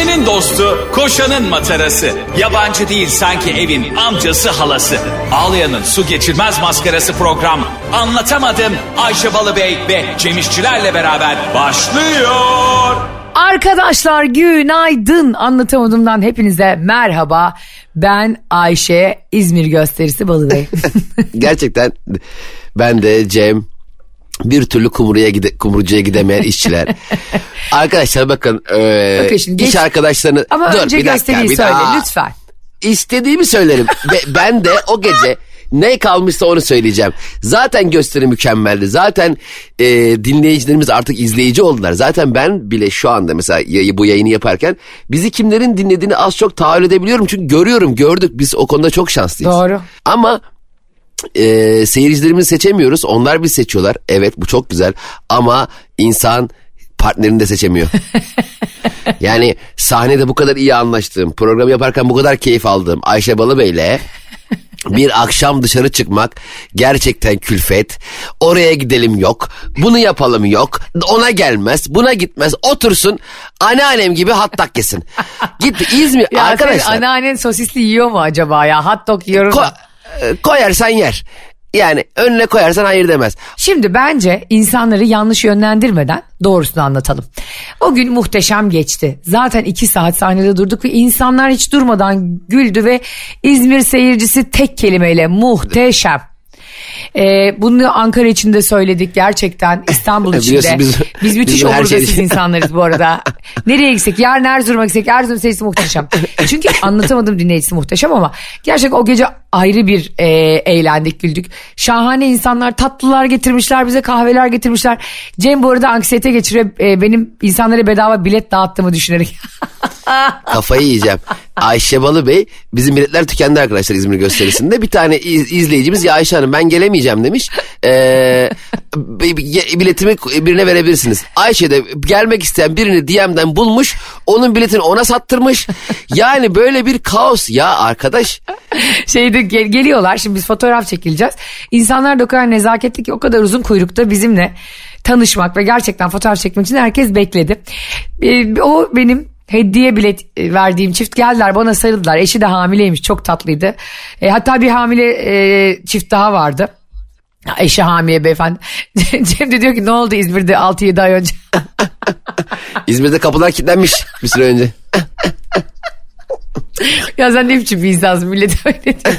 Ayşe'nin dostu, koşanın matarası. Yabancı değil sanki evin amcası halası. Ağlayan'ın su geçirmez maskarası program. Anlatamadım Ayşe Balıbey ve Cemişçilerle beraber başlıyor. Arkadaşlar günaydın anlatamadığımdan hepinize merhaba. Ben Ayşe İzmir gösterisi Balıbey. Gerçekten ben de Cem bir türlü kumruya gide, kumrucuya gidemeyen işçiler. Arkadaşlar bakın, e, Bakın şimdi iş geç- arkadaşlarını... Ama Dur, önce bir dakika, bir söyle daha. lütfen. İstediğimi söylerim. Ve ben de o gece ne kalmışsa onu söyleyeceğim. Zaten gösteri mükemmeldi. Zaten e, dinleyicilerimiz artık izleyici oldular. Zaten ben bile şu anda mesela bu yayını yaparken bizi kimlerin dinlediğini az çok tahayyül edebiliyorum. Çünkü görüyorum gördük biz o konuda çok şanslıyız. Doğru. Ama e, seyircilerimizi seçemiyoruz. Onlar biz seçiyorlar. Evet bu çok güzel ama insan partnerini de seçemiyor. yani sahnede bu kadar iyi anlaştığım, program yaparken bu kadar keyif aldığım Ayşe Balıbey'le bir akşam dışarı çıkmak gerçekten külfet. Oraya gidelim yok. Bunu yapalım yok. Ona gelmez. Buna gitmez. Otursun anneannem gibi hattak yesin. Git İzmir Ya arkadaşlar. senin anneannen sosisli yiyor mu acaba ya? Hot dog yiyorum Ko- koyarsan yer. Yani önüne koyarsan hayır demez. Şimdi bence insanları yanlış yönlendirmeden doğrusunu anlatalım. O gün muhteşem geçti. Zaten iki saat sahnede durduk ve insanlar hiç durmadan güldü ve İzmir seyircisi tek kelimeyle muhteşem. Ee, bunu Ankara için de söyledik gerçekten İstanbul için de. Biz- Biz müthiş her omurgasız şey- insanlarız bu arada. Nereye gitsek yarın Erzurum'a gitsek Erzurum seyircisi muhteşem. Çünkü anlatamadım dinleyicisi muhteşem ama gerçekten o gece ayrı bir e, eğlendik güldük. Şahane insanlar tatlılar getirmişler bize kahveler getirmişler. Cem bu arada anksiyete geçiriyor e, benim insanlara bedava bilet dağıttığımı düşünerek. Kafayı yiyeceğim. Ayşe Balı Bey bizim biletler tükendi arkadaşlar İzmir gösterisinde. Bir tane iz- izleyicimiz ya Ayşe Hanım ben gelemeyeceğim demiş. Ee, bi- bi- biletimi birine verebilirsiniz. Ayşe de gelmek isteyen birini DM'den bulmuş. Onun biletini ona sattırmış. Yani böyle bir kaos ya arkadaş. Şeyde gel- geliyorlar şimdi biz fotoğraf çekileceğiz. İnsanlar da o kadar nezaketli ki o kadar uzun kuyrukta bizimle tanışmak ve gerçekten fotoğraf çekmek için herkes bekledi. Ee, o benim hediye bilet e, verdiğim çift geldiler bana sarıldılar. Eşi de hamileymiş çok tatlıydı. E, hatta bir hamile e, çift daha vardı. Eşi hamile beyefendi. Cem de diyor ki ne oldu İzmir'de 6-7 ay önce. İzmir'de kapılar kilitlenmiş bir süre önce. ya sen ne biçim bir insansın millet öyle diyor.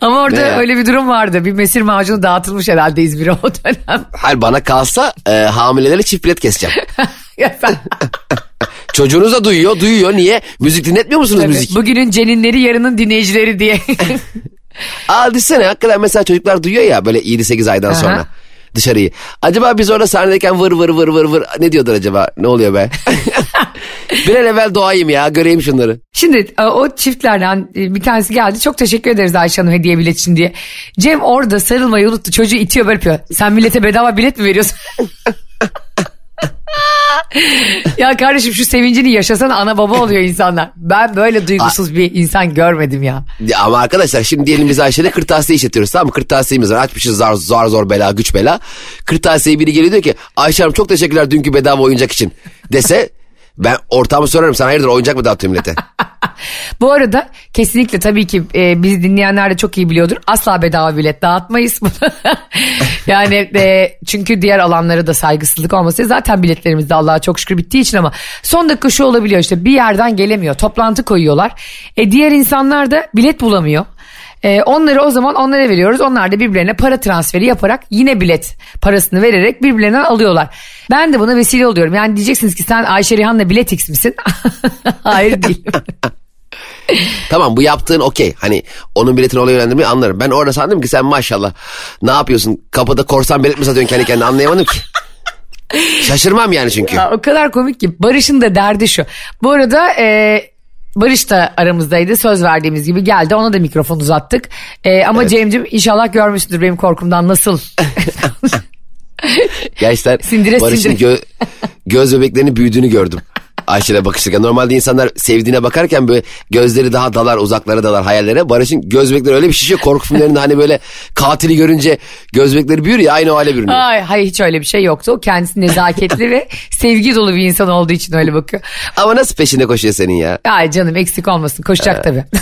Ama orada Ne öyle bir durum vardı. Bir mesir macunu dağıtılmış herhalde İzmir'e o dönem. Hayır bana kalsa e, hamilelere çift bilet keseceğim. Çocuğunuz da duyuyor, duyuyor. Niye? Müzik dinletmiyor musunuz Tabii, müzik? Bugünün ceninleri yarının dinleyicileri diye. Aa düşünsene hakikaten mesela çocuklar duyuyor ya böyle 7-8 aydan Aha. sonra dışarıyı. Acaba biz orada sahnedeyken vır vır vır vır vır ne diyordur acaba? Ne oluyor be? bir an evvel doğayım ya göreyim şunları. Şimdi e, o çiftlerden e, bir tanesi geldi. Çok teşekkür ederiz Ayşe Hanım hediye bilet için diye. Cem orada sarılmayı unuttu. Çocuğu itiyor böyle yapıyor. Sen millete bedava bilet mi veriyorsun? ya kardeşim şu sevincini yaşasana ana baba oluyor insanlar. Ben böyle duygusuz bir insan görmedim ya. Ya ama arkadaşlar şimdi diyelim biz Ayşe'de kırtasiye işletiyoruz tamam mı? Kırtasiyemiz var açmışız zar zor zor bela güç bela. Kırtasiye biri geliyor diyor ki Ayşe Hanım çok teşekkürler dünkü bedava oyuncak için dese ben ortağımı sorarım sen hayırdır oyuncak mı dağıtıyorsun millete? Bu arada kesinlikle tabii ki e, bizi dinleyenler de çok iyi biliyordur. Asla bedava bilet dağıtmayız. yani e, çünkü diğer alanlara da saygısızlık olması zaten biletlerimiz de Allah'a çok şükür bittiği için ama son dakika şu olabiliyor işte bir yerden gelemiyor. Toplantı koyuyorlar. E, diğer insanlar da bilet bulamıyor. E, onları o zaman onlara veriyoruz. Onlar da birbirlerine para transferi yaparak yine bilet parasını vererek birbirlerinden alıyorlar. Ben de buna vesile oluyorum. Yani diyeceksiniz ki sen Ayşe Rihan'la bilet X misin? Hayır değilim. Tamam bu yaptığın okey. Hani onun biletini olaya yönlendirmeyi anlarım. Ben orada sandım ki sen maşallah ne yapıyorsun? Kapıda korsan bilet mi satıyorsun kendi kendine anlayamadım ki. Şaşırmam yani çünkü. Ya, o kadar komik ki Barış'ın da derdi şu. Bu arada e, Barış da aramızdaydı söz verdiğimiz gibi geldi ona da mikrofon uzattık. E, ama Cem'cim inşallah görmüşsündür benim korkumdan nasıl. Gerçekten Sindire Barış'ın sindire. gö- göz bebeklerinin büyüdüğünü gördüm. Ayşe'yle bakışırken. Normalde insanlar sevdiğine bakarken böyle gözleri daha dalar uzaklara dalar hayallere. Barış'ın göz öyle bir şişiyor. Korku filmlerinde hani böyle katili görünce göz bebekleri büyür ya aynı o hale bürünüyor. Ay, hayır hiç öyle bir şey yoktu. O kendisi nezaketli ve sevgi dolu bir insan olduğu için öyle bakıyor. Ama nasıl peşinde koşuyor senin ya? Ay canım eksik olmasın koşacak tabii.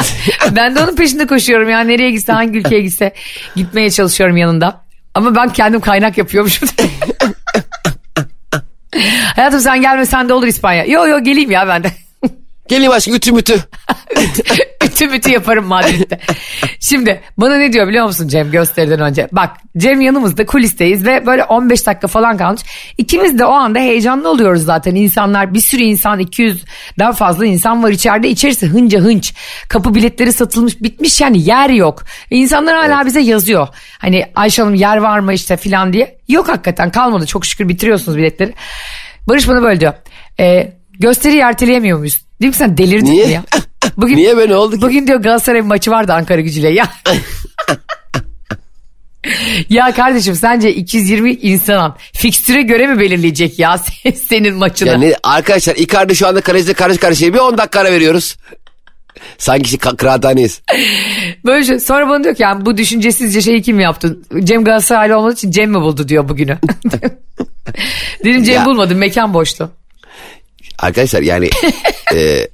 ben de onun peşinde koşuyorum ya nereye gitse hangi ülkeye gitse gitmeye çalışıyorum yanında. Ama ben kendim kaynak yapıyormuşum. Hayatım sen gelmesen de olur İspanya. Yo yo geleyim ya ben de. Geleyim aşkım ütü mütü. ütü bütü yaparım Madrid'de. Şimdi bana ne diyor biliyor musun Cem gösteriden önce? Bak Cem yanımızda kulisteyiz ve böyle 15 dakika falan kalmış. İkimiz de o anda heyecanlı oluyoruz zaten. İnsanlar bir sürü insan 200'den fazla insan var içeride. İçerisi hınca hınç. Kapı biletleri satılmış bitmiş yani yer yok. Ve insanlar hala evet. bize yazıyor. Hani Ayşe Hanım yer var mı işte filan diye. Yok hakikaten kalmadı çok şükür bitiriyorsunuz biletleri. Barış bana böyle diyor. E, gösteri erteleyemiyor muyuz? Dedim ki sen delirdin Niye? mi ya? Bugün, Niye böyle oldu ki? Bugün diyor Galatasaray maçı vardı Ankara gücüyle ya. ya kardeşim sence 220 insan fikstüre göre mi belirleyecek ya senin maçını? Yani arkadaşlar Icardi şu anda kalecide karış karşıya bir 10 dakika ara veriyoruz. Sanki kıraathaneyiz. Böyle şey. Sonra bana diyor ki yani bu düşüncesizce şeyi kim yaptı? Cem Galatasaraylı olmadığı için Cem mi buldu diyor bugünü. Dedim Cem Ya. bulmadım mekan boştu. Arkadaşlar yani e,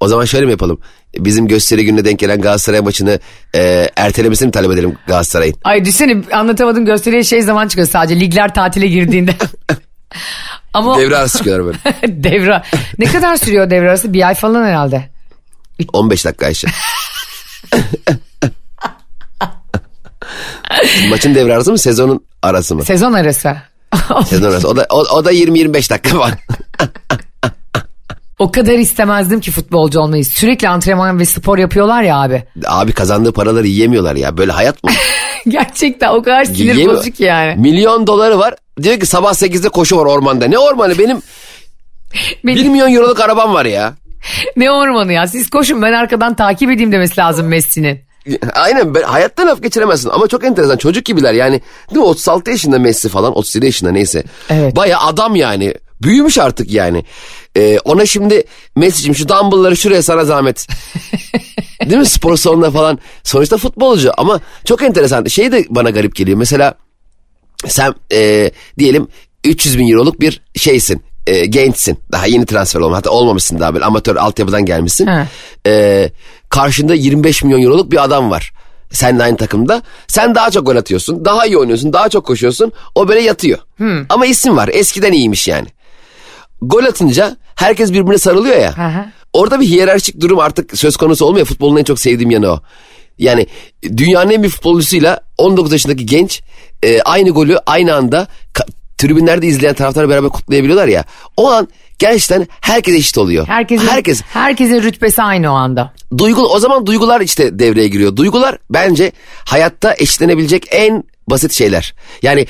o zaman şöyle mi yapalım? Bizim gösteri gününe denk gelen Galatasaray maçını e, ertelemesini talep edelim Galatasaray'ın? Ay düşünsene anlatamadım gösteriye şey zaman çıkıyor sadece ligler tatile girdiğinde. Ama Devre arası çıkıyorlar böyle. devre. Ne kadar sürüyor devre arası? Bir ay falan herhalde. 15 dakika Ayşe. Maçın devre arası mı sezonun arası mı? Sezon arası. Sezon arası. O da, o, o da 20-25 dakika var. O kadar istemezdim ki futbolcu olmayı. Sürekli antrenman ve spor yapıyorlar ya abi. Abi kazandığı paraları yiyemiyorlar ya. Böyle hayat mı? Gerçekten o kadar sinir bozucu ki yani. Milyon doları var. Diyor ki sabah 8'de koşu var ormanda. Ne ormanı? Benim Benim- 1 milyon euroluk arabam var ya. Ne ormanı ya siz koşun ben arkadan takip edeyim demesi lazım Messi'nin. Aynen ben, hayatta laf geçiremezsin ama çok enteresan çocuk gibiler yani değil mi 36 yaşında Messi falan 37 yaşında neyse. Evet. Baya adam yani büyümüş artık yani. Ee, ona şimdi Messi'cim şu dumbbellları şuraya sana zahmet. değil mi? Spor salonunda falan. Sonuçta futbolcu ama çok enteresan. Şey de bana garip geliyor. Mesela sen e, diyelim 300 bin euroluk bir şeysin e, gençsin. Daha yeni transfer olma hatta olmamışsın daha böyle amatör altyapıdan gelmişsin. He. E, karşında 25 milyon euroluk bir adam var seninle aynı takımda. Sen daha çok gol atıyorsun daha iyi oynuyorsun daha çok koşuyorsun. O böyle yatıyor. Ama isim var eskiden iyiymiş yani gol atınca herkes birbirine sarılıyor ya. Hı hı. Orada bir hiyerarşik durum artık söz konusu olmuyor. Futbolun en çok sevdiğim yanı o. Yani dünyanın en büyük futbolcusuyla 19 yaşındaki genç e, aynı golü aynı anda tribünlerde izleyen taraftarla beraber kutlayabiliyorlar ya. O an gerçekten herkes eşit oluyor. Herkesin, Herkes herkesin rütbesi aynı o anda. duygu o zaman duygular işte devreye giriyor. Duygular bence hayatta eşitlenebilecek en basit şeyler. Yani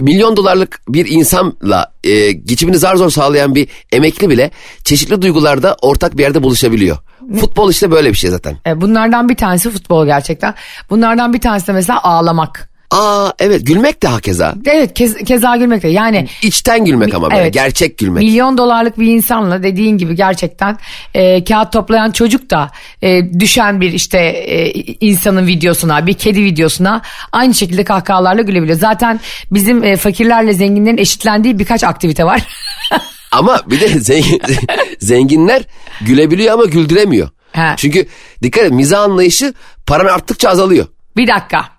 milyon dolarlık bir insanla e, geçimini zar zor sağlayan bir emekli bile çeşitli duygularda ortak bir yerde buluşabiliyor. Futbol işte böyle bir şey zaten. E, Bunlardan bir tanesi futbol gerçekten. Bunlardan bir tanesi de mesela ağlamak. Aa evet gülmek de hakeza. Evet kez, keza gülmek de yani İçten gülmek ama böyle Evet. gerçek gülmek. milyon dolarlık bir insanla dediğin gibi gerçekten e, kağıt toplayan çocuk da e, düşen bir işte e, insanın videosuna bir kedi videosuna aynı şekilde kahkahalarla gülebiliyor. Zaten bizim e, fakirlerle zenginlerin eşitlendiği birkaç aktivite var. Ama bir de zengin, zenginler gülebiliyor ama güldüremiyor. He. Çünkü dikkat et mizah anlayışı paran arttıkça azalıyor. Bir dakika.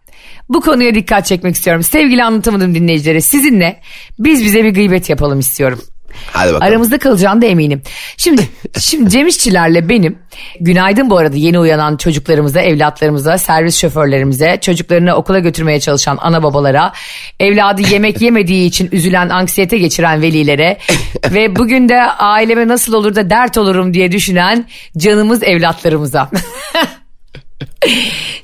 Bu konuya dikkat çekmek istiyorum. Sevgili anlatamadım dinleyicilere sizinle biz bize bir gıybet yapalım istiyorum. Hadi bakalım. Aramızda kalacağını da eminim. Şimdi şimdi Cem İşçilerle benim günaydın bu arada yeni uyanan çocuklarımıza, evlatlarımıza, servis şoförlerimize, çocuklarını okula götürmeye çalışan ana babalara, evladı yemek yemediği için üzülen, anksiyete geçiren velilere ve bugün de aileme nasıl olur da dert olurum diye düşünen canımız evlatlarımıza.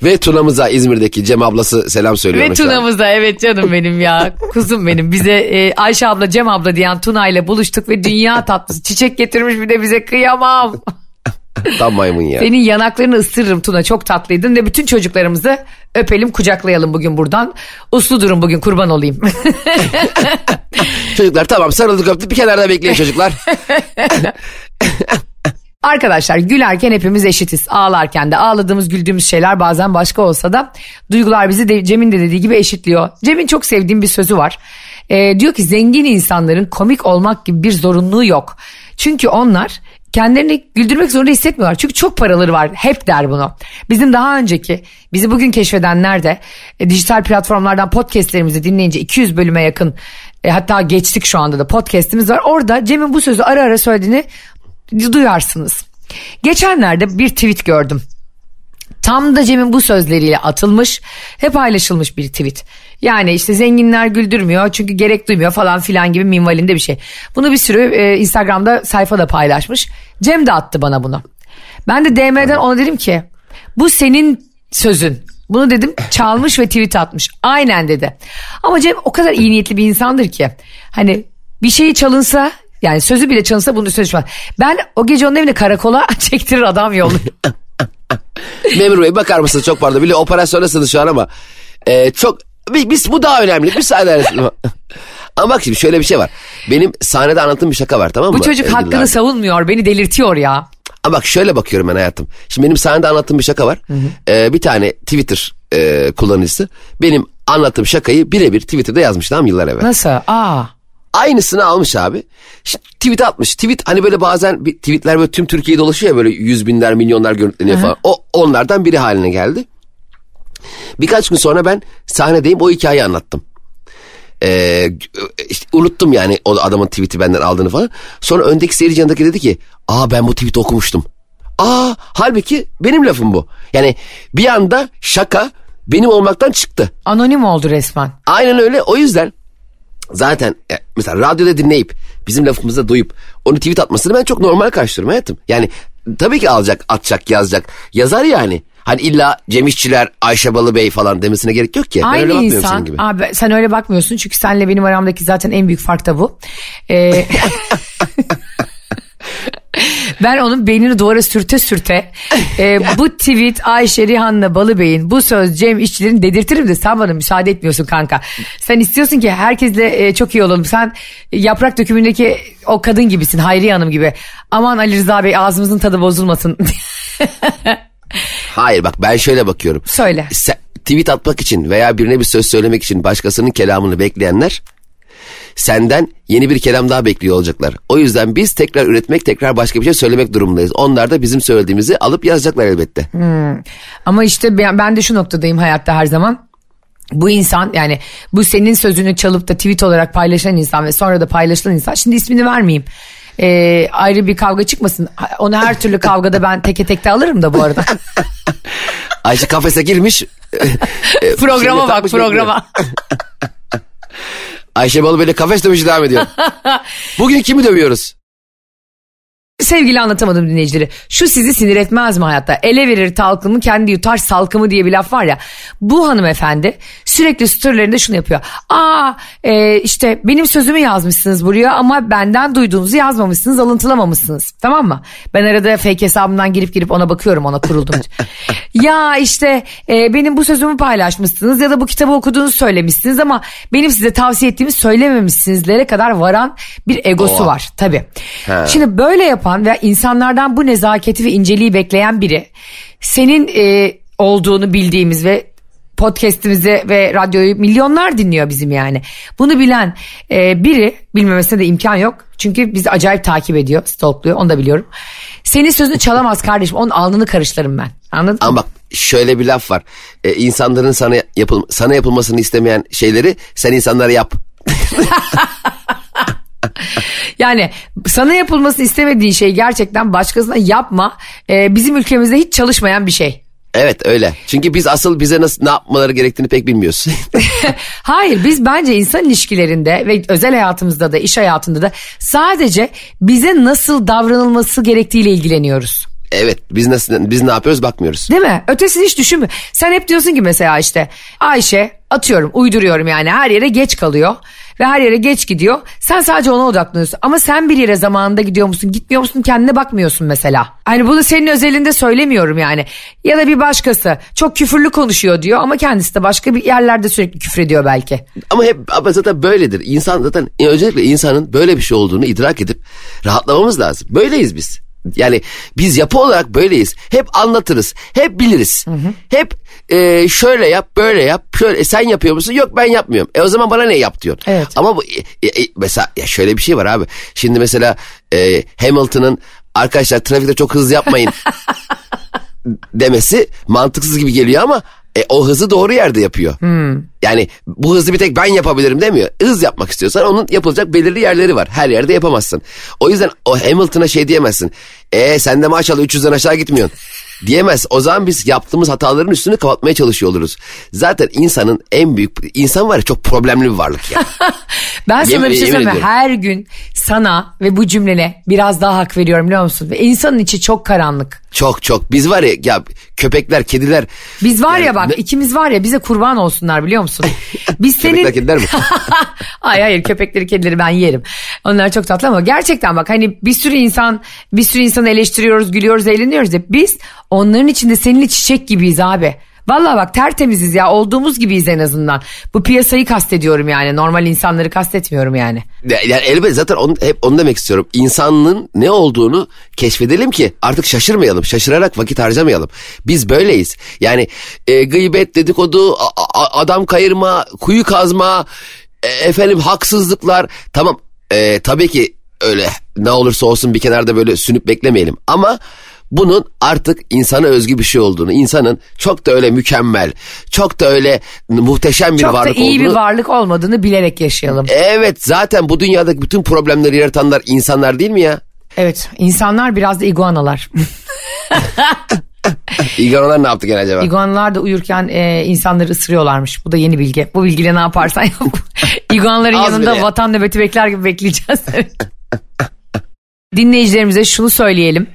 Ve Tuna'mıza İzmir'deki Cem ablası selam söylüyor. Ve. Tuna'mıza evet canım benim ya kuzum benim bize e, Ayşe abla Cem abla diyen Tuna ile buluştuk ve dünya tatlısı çiçek getirmiş bir de bize kıyamam. Tam maymun ya. Senin yanaklarını ısırırım Tuna çok tatlıydın ve bütün çocuklarımızı öpelim kucaklayalım bugün buradan. Uslu durun bugün kurban olayım. Çocuklar tamam sarıldık öptük bir kenarda bekleyin çocuklar. Arkadaşlar gülerken hepimiz eşitiz. Ağlarken de ağladığımız güldüğümüz şeyler bazen başka olsa da duygular bizi de, Cem'in de dediği gibi eşitliyor. Cem'in çok sevdiğim bir sözü var. Ee, diyor ki zengin insanların komik olmak gibi bir zorunluluğu yok. Çünkü onlar kendilerini güldürmek zorunda hissetmiyorlar. Çünkü çok paraları var. Hep der bunu. Bizim daha önceki, bizi bugün keşfedenler de e, dijital platformlardan podcastlerimizi dinleyince 200 bölüme yakın e, hatta geçtik şu anda da podcastimiz var. Orada Cem'in bu sözü ara ara söylediğini duyarsınız. Geçenlerde bir tweet gördüm. Tam da Cem'in bu sözleriyle atılmış ve paylaşılmış bir tweet. Yani işte zenginler güldürmüyor çünkü gerek duymuyor falan filan gibi minvalinde bir şey. Bunu bir sürü e, Instagram'da sayfada paylaşmış. Cem de attı bana bunu. Ben de DM'den ona dedim ki bu senin sözün. Bunu dedim çalmış ve tweet atmış. Aynen dedi. Ama Cem o kadar iyi niyetli bir insandır ki. Hani bir şeyi çalınsa yani sözü bile çalınsa bunun üstüne düşmez. Ben o gece onun evine karakola çektirir adam yolluyor. Memur Bey bakar mısınız çok pardon. Bile operasyondasınız şu an ama e, çok biz bu daha önemli. Müsaade edersiniz. Ama bak şimdi şöyle bir şey var. Benim sahnede anlattığım bir şaka var tamam mı? Bu çocuk Yıllardır. hakkını savunmuyor beni delirtiyor ya. Ama bak şöyle bakıyorum ben hayatım. Şimdi benim sahnede anlattığım bir şaka var. Ee, bir tane Twitter e, kullanıcısı benim anlattığım şakayı birebir Twitter'da yazmış tamam mı, yıllar evvel. Nasıl? Aa. Aynısını almış abi. Şimdi tweet atmış. Tweet hani böyle bazen bir tweetler böyle tüm Türkiye'yi dolaşıyor ya böyle yüz binler milyonlar görüntüleniyor falan. O onlardan biri haline geldi. Birkaç gün sonra ben sahnedeyim o hikayeyi anlattım. Ee, işte unuttum yani o adamın tweet'i benden aldığını falan. Sonra öndeki seyirci yanındaki dedi ki aa ben bu tweet'i okumuştum. Aa halbuki benim lafım bu. Yani bir anda şaka benim olmaktan çıktı. Anonim oldu resmen. Aynen öyle o yüzden zaten e, mesela radyoda dinleyip bizim lafımızı duyup onu tweet atmasını ben çok normal karşılıyorum hayatım. Yani tabii ki alacak, atacak, yazacak. Yazar yani. Hani illa Cem İşçiler, Ayşe Balıbey falan demesine gerek yok ki. ben öyle Aynı bakmıyorum senin insan. gibi. Abi sen öyle bakmıyorsun çünkü senle benim aramdaki zaten en büyük fark da bu. Ee, ben onun beynini duvara sürte sürte e, bu tweet Ayşe Rihanna Balıbey'in bu söz Cem İşçilerin dedirtirim de sen bana müsaade etmiyorsun kanka. Sen istiyorsun ki herkesle e, çok iyi olalım. Sen yaprak dökümündeki o kadın gibisin Hayriye Hanım gibi. Aman Ali Rıza Bey ağzımızın tadı bozulmasın. Hayır bak ben şöyle bakıyorum. Söyle. Sen, tweet atmak için veya birine bir söz söylemek için başkasının kelamını bekleyenler senden yeni bir kelam daha bekliyor olacaklar. O yüzden biz tekrar üretmek, tekrar başka bir şey söylemek durumundayız. Onlar da bizim söylediğimizi alıp yazacaklar elbette. Ama işte ben, ben de şu noktadayım hayatta her zaman. Bu insan yani bu senin sözünü çalıp da tweet olarak paylaşan insan ve sonra da paylaşılan insan. Şimdi ismini vermeyeyim. Ee, ayrı bir kavga çıkmasın. Onu her türlü kavgada ben teke tekte alırım da bu arada. Ayşe kafese girmiş. e, programa bak programa. Ayşe Balıbey'le kafes dövüşü devam ediyor. Bugün kimi dövüyoruz? Sevgili anlatamadım dinleyicileri. Şu sizi sinir etmez mi hayatta? Ele verir talkımı kendi yutar salkımı diye bir laf var ya. Bu hanımefendi sürekli storylerinde şunu yapıyor. Aa e, işte benim sözümü yazmışsınız buraya ama benden duyduğunuzu yazmamışsınız alıntılamamışsınız. Tamam mı? Ben arada fake hesabımdan girip girip ona bakıyorum ona kuruldum. ya işte e, benim bu sözümü paylaşmışsınız ya da bu kitabı okuduğunuzu söylemişsiniz ama benim size tavsiye ettiğimi söylememişsinizlere kadar varan bir egosu Oha. var tabii. Ha. Şimdi böyle yapan ve insanlardan bu nezaketi ve inceliği bekleyen biri senin e, olduğunu bildiğimiz ve podcast'imizi ve radyoyu milyonlar dinliyor bizim yani. Bunu bilen e, biri bilmemesine de imkan yok. Çünkü bizi acayip takip ediyor, stalkluyor onu da biliyorum. Senin sözünü çalamaz kardeşim onun alnını karıştırırım ben. Anladın mı? Ama bak şöyle bir laf var. Ee, insanların sana yapıl sana yapılmasını istemeyen şeyleri sen insanlara yap. Yani sana yapılmasını istemediğin şey gerçekten başkasına yapma. E, bizim ülkemizde hiç çalışmayan bir şey. Evet öyle. Çünkü biz asıl bize nasıl ne yapmaları gerektiğini pek bilmiyoruz. Hayır biz bence insan ilişkilerinde ve özel hayatımızda da iş hayatında da sadece bize nasıl davranılması gerektiğiyle ilgileniyoruz. evet biz nasıl biz ne yapıyoruz bakmıyoruz. Değil mi? Ötesini hiç düşünme. Sen hep diyorsun ki mesela işte Ayşe atıyorum uyduruyorum yani her yere geç kalıyor. Ve her yere geç gidiyor. Sen sadece ona odaklanıyorsun. Ama sen bir yere zamanında gidiyor musun, gitmiyor musun kendine bakmıyorsun mesela. Hani bunu senin özelinde söylemiyorum yani. Ya da bir başkası çok küfürlü konuşuyor diyor ama kendisi de başka bir yerlerde sürekli küfrediyor belki. Ama hep ama zaten böyledir. İnsan zaten e, özellikle insanın böyle bir şey olduğunu idrak edip rahatlamamız lazım. Böyleyiz biz. Yani biz yapı olarak böyleyiz. Hep anlatırız. Hep biliriz. Hep e, şöyle yap, böyle yap. Şöyle e, sen yapıyor musun? Yok ben yapmıyorum. E o zaman bana ne yap diyorsun. Evet. Ama bu e, e, mesela ya şöyle bir şey var abi. Şimdi mesela e, Hamilton'ın arkadaşlar trafikte çok hızlı yapmayın demesi mantıksız gibi geliyor ama e, o hızı doğru yerde yapıyor. Yani bu hızı bir tek ben yapabilirim demiyor. Hız yapmak istiyorsan onun yapılacak belirli yerleri var. Her yerde yapamazsın. O yüzden o Hamilton'a şey diyemezsin. E sen de maşallah 300'den aşağı gitmiyorsun. Diyemez. O zaman biz yaptığımız hataların üstünü kapatmaya çalışıyor oluruz. Zaten insanın en büyük... insan var ya çok problemli bir varlık ya. Ben sana Yemin- bir şey söyleyeyim. Her gün sana ve bu cümlene biraz daha hak veriyorum biliyor musun? Ve insanın içi çok karanlık. çok çok. Biz var ya, ya köpekler, kediler... Biz var ya Yani bak ne- ikimiz var ya bize kurban olsunlar biliyor musun? Biz senin... Köpekler, kediler mi? hayır hayır köpekleri kedileri ben yerim. Onlar çok tatlı ama gerçekten bak hani bir sürü insan bir sürü insanı eleştiriyoruz gülüyoruz eğleniyoruz ya biz onların içinde seninle çiçek gibiyiz abi. Vallahi bak tertemiziz ya olduğumuz gibiyiz en azından. Bu piyasayı kastediyorum yani normal insanları kastetmiyorum yani. Ya- Yani elbette zaten onu, hep onu demek istiyorum. İnsanlığın ne olduğunu keşfedelim ki artık şaşırmayalım. Şaşırarak vakit harcamayalım. Biz böyleyiz. Yani e, gıybet, dedikodu, a- a- adam kayırma, kuyu kazma, e, efendim haksızlıklar. Tamam e, tabii ki öyle ne olursa olsun bir kenarda böyle sünüp beklemeyelim. Ama bunun artık insana özgü bir şey olduğunu, insanın çok da öyle mükemmel, çok da öyle muhteşem bir Çok da varlık iyi olduğunu bir varlık olmadığını bilerek yaşayalım. Evet zaten bu dünyadaki bütün problemleri yaratanlar insanlar değil mi ya? Evet insanlar biraz da iguanalar. İganolar ne yaptı gene acaba? İguanalar da uyurken e, insanları ısırıyorlarmış. Bu da yeni bilgi. Bu bilgiyle ne yaparsan yap. İguanaların yanında bile vatan nöbeti bekler gibi bekleyeceğiz. Dinleyicilerimize şunu söyleyelim.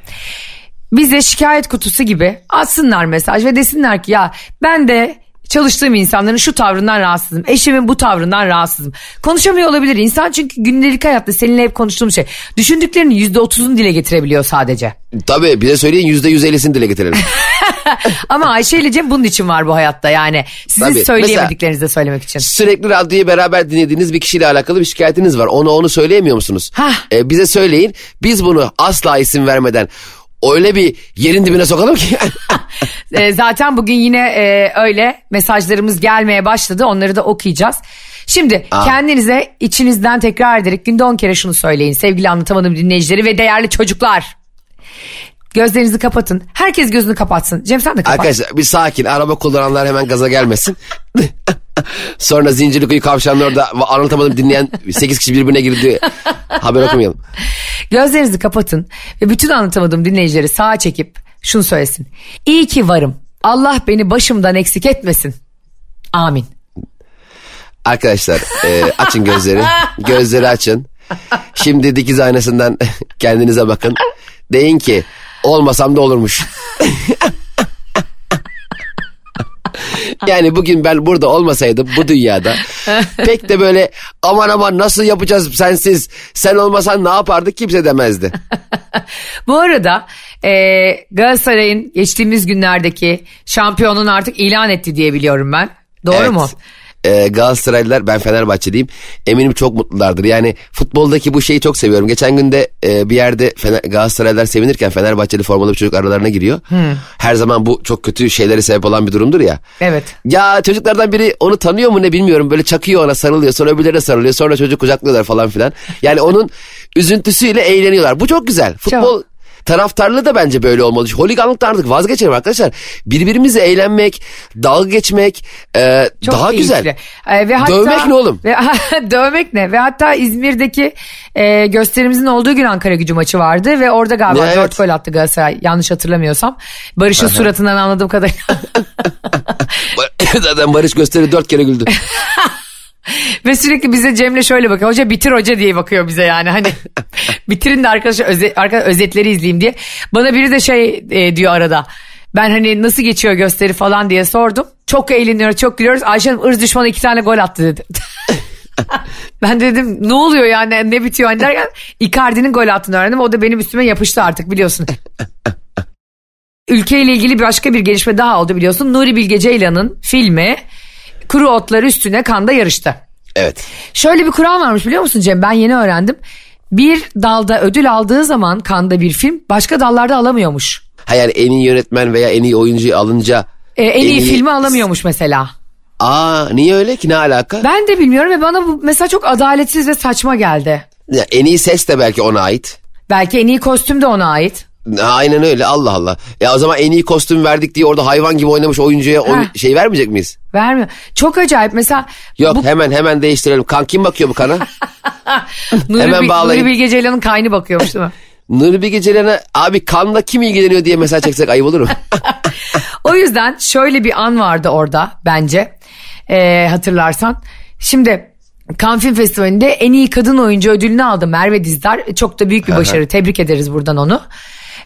Bize şikayet kutusu gibi atsınlar mesaj ve desinler ki ya ben de çalıştığım insanların şu tavrından rahatsızım. Eşimin bu tavrından rahatsızım. Konuşamıyor olabilir insan çünkü gündelik hayatta seninle hep konuştuğum şey. Düşündüklerinin yüzde otuzunu dile getirebiliyor sadece. Tabii bize söyleyin yüzde yüz ellisini dile getirelim. Ama Ayşe ile Cem bunun için var bu hayatta yani. Sizin Tabii. söyleyemediklerinizi de söylemek için. Sürekli radyoyu beraber dinlediğiniz bir kişiyle alakalı bir şikayetiniz var. Onu onu söyleyemiyor musunuz? Hah. Ee, bize söyleyin. Biz bunu asla isim vermeden öyle bir yerin dibine sokalım ki. E, zaten bugün yine e, öyle mesajlarımız gelmeye başladı. Onları da okuyacağız. Şimdi kendinize içinizden tekrar ederek günde 10 kere şunu söyleyin. Sevgili anlatamadım dinleyicileri ve değerli çocuklar. Gözlerinizi kapatın. Herkes gözünü kapatsın. Cem sen de kapat. Arkadaşlar bir sakin. Araba kullananlar hemen gaza gelmesin. Sonra Zincirlikuyu kavşağının orada anlatamadım dinleyen 8 kişi birbirine girdi. Haber okumayalım. Gözlerinizi kapatın ve bütün anlatamadığım dinleyicileri sağa çekip şunu söylesin. İyi ki varım. Allah beni başımdan eksik etmesin. Amin. Arkadaşlar e, açın gözleri. Gözleri açın. Şimdi dikiz aynasından kendinize bakın. Deyin ki olmasam da olurmuş. yani bugün ben burada olmasaydım bu dünyada pek de böyle aman aman nasıl yapacağız sensiz sen olmasan ne yapardık kimse demezdi. Bu arada e, Galatasaray'ın geçtiğimiz günlerdeki şampiyonun artık ilan etti diye biliyorum ben. Doğru Evet. mu? Ee, Galatasaraylılar ben Fenerbahçeliyim eminim çok mutlulardır. Yani futboldaki bu şeyi çok seviyorum. Geçen günde e, bir yerde Fener, Galatasaraylılar sevinirken Fenerbahçeli formalı bir çocuk aralarına giriyor. Her zaman bu çok kötü şeylere sebep olan bir durumdur ya. Evet. Ya çocuklardan biri onu tanıyor mu ne bilmiyorum böyle çakıyor ona sarılıyor sonra öbürlerine sarılıyor sonra çocuk kucaklıyorlar falan filan. Yani onun üzüntüsüyle eğleniyorlar. Bu çok güzel. Futbol taraftarlığı da bence böyle olmalı. Holiganlıktan artık vazgeçelim arkadaşlar. Birbirimizle eğlenmek, dalga geçmek e, Çok daha keyifli. güzel. E, ve hatta, Dövmek ne oğlum? Ve, dövmek ne? Ve hatta İzmir'deki e, gösterimizin olduğu gün Ankara gücü maçı vardı ve orada galiba Ne, 4 evet. gol attı Galatasaray yanlış hatırlamıyorsam. Barış'ın suratından anladığım kadarıyla. Zaten Barış gösteri dört kere güldü. Ve sürekli bize Cem'le şöyle bakıyor. Hoca bitir hoca diye bakıyor bize yani. Hani bitirin de arkadaşlar öze, arka, özetleri izleyeyim diye. Bana biri de şey e, diyor arada. Ben hani nasıl geçiyor gösteri falan diye sordum. Çok eğleniyoruz çok gülüyoruz. Ayşe Hanım ırz düşmanı iki tane gol attı dedi. Ben de dedim ne oluyor yani ne bitiyor hani derken Icardi'nin gol attığını öğrendim. O da benim üstüme yapıştı artık biliyorsun. Ülkeyle ilgili başka bir gelişme daha oldu biliyorsun. Nuri Bilge Ceylan'ın filmi Kuru Otlar Üstüne Kanda yarıştı. Evet. Şöyle bir kural varmış biliyor musun Cem? Ben yeni öğrendim. Bir dalda ödül aldığı zaman Kanda bir film başka dallarda alamıyormuş. Ha yani en iyi yönetmen veya en iyi oyuncuyu alınca... Ee, en, iyi, filmi alamıyormuş mesela. Aa niye öyle ki ne alaka? Ben de bilmiyorum ve bana bu mesela çok adaletsiz ve saçma geldi. Ya, en iyi ses de belki ona ait. Belki en iyi kostüm de ona ait. Aynen öyle Allah Allah. Ya o zaman en iyi kostüm verdik diye orada hayvan gibi oynamış oyuncuya oyun- Ha. şey vermeyecek miyiz? Vermiyor. Çok acayip mesela Yok bu hemen hemen değiştirelim. Kan kim bakıyor bu kana? Nuri, hemen Bil- bağlayın. Nuri Bilge Ceylan'ın kaynı bakıyormuş değil mi? Nuri Bilge Ceylan'a abi kanla kim ilgileniyor diye mesaj çeksek ayıp olur mu? O yüzden şöyle bir an vardı orada bence Ee, hatırlarsan. Şimdi Cannes Film Festivali'nde en iyi kadın oyuncu ödülünü aldı Merve Dizdar. Çok da büyük bir başarı. Tebrik ederiz buradan onu.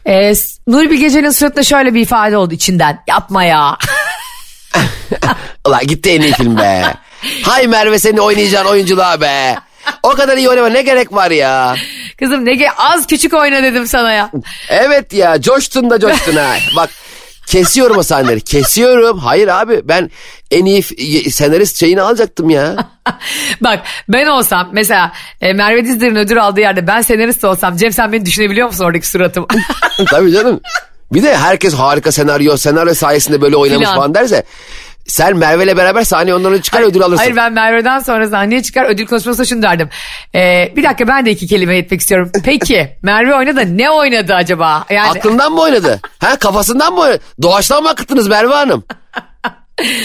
Ee, Nuri Bilge Ceylan'ın suratında şöyle bir ifade oldu içinden. Yapma ya. Ulan gitti en iyi film be. Hay Merve senin oynayacağın oyunculuğa be. O kadar iyi oynama ne gerek var ya. Kızım ne ge- az küçük oyna dedim sana ya. Evet ya coştun da coştun ha. Bak kesiyorum o sahneleri kesiyorum. Hayır abi ben en iyi senarist şeyini alacaktım ya. Bak ben olsam mesela e, Merve Dizdar'ın ödül aldığı yerde ben senarist olsam Cem sen beni düşünebiliyor musun oradaki suratımı? Tabii canım. Bir de herkes harika senaryo, senaryo sayesinde böyle oynamış Filan. falan derse sen Merve'yle beraber sahneye onları çıkar ödül alırsın. Hayır ben Merve'den sonra sahneye çıkar ödül konuşmasında şunu derdim. Ee, bir dakika ben de iki kelime etmek istiyorum. Peki Merve oynadı ne oynadı acaba? Yani Aklından mı oynadı? Ha kafasından mı oynadı? Doğaçtan mı akıttınız Merve Hanım?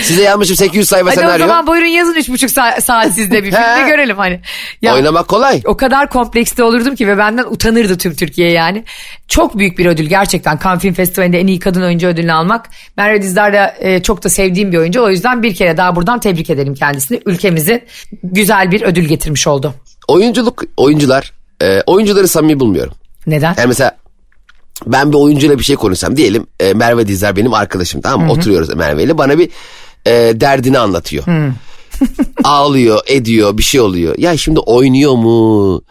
Size yanmışım 800 sayfa hadi o senaryo. zaman buyurun yazın üç buçuk saat, saat sizde bir filmde görelim hani. Ya, Oynamak kolay. O kadar komplekste olurdum ki ve benden utanırdı tüm Türkiye yani. Çok büyük bir ödül gerçekten Cannes Film Festivali'nde en iyi kadın oyuncu ödülünü almak. Merve Dizdar da e, çok da sevdiğim bir oyuncu. O yüzden bir kere daha buradan tebrik edelim kendisini. Ülkemize güzel bir ödül getirmiş oldu. Oyunculuk, oyuncular, e, oyuncuları samimi bulmuyorum. Neden? Yani mesela ben bir oyuncuyla bir şey konuşsam diyelim e, Merve Dizler benim arkadaşım tamam mı? Oturuyoruz Merve ile bana bir e, derdini anlatıyor. Ağlıyor, ediyor, bir şey oluyor. Ya şimdi oynuyor mu?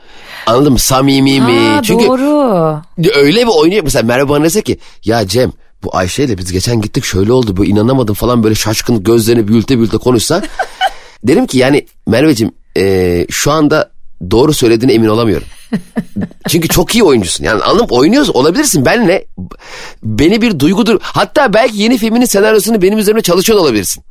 Anladın mı? Samimi mi? Çünkü Doğru. öyle bir oynuyor. Mesela Merve bana dese ki ya Cem bu Ayşe ile biz geçen gittik şöyle oldu böyle inanamadım falan böyle şaşkın gözlerini büyülte büyülte konuşsa. derim ki yani Merveciğim e, şu anda doğru söylediğine emin olamıyorum. Çünkü çok iyi oyuncusun. Yani anladın mı? Oynuyorsun olabilirsin. Benle beni bir duygudur. Hatta belki yeni filminin senaryosunu benim üzerimde çalışıyor olabilirsin.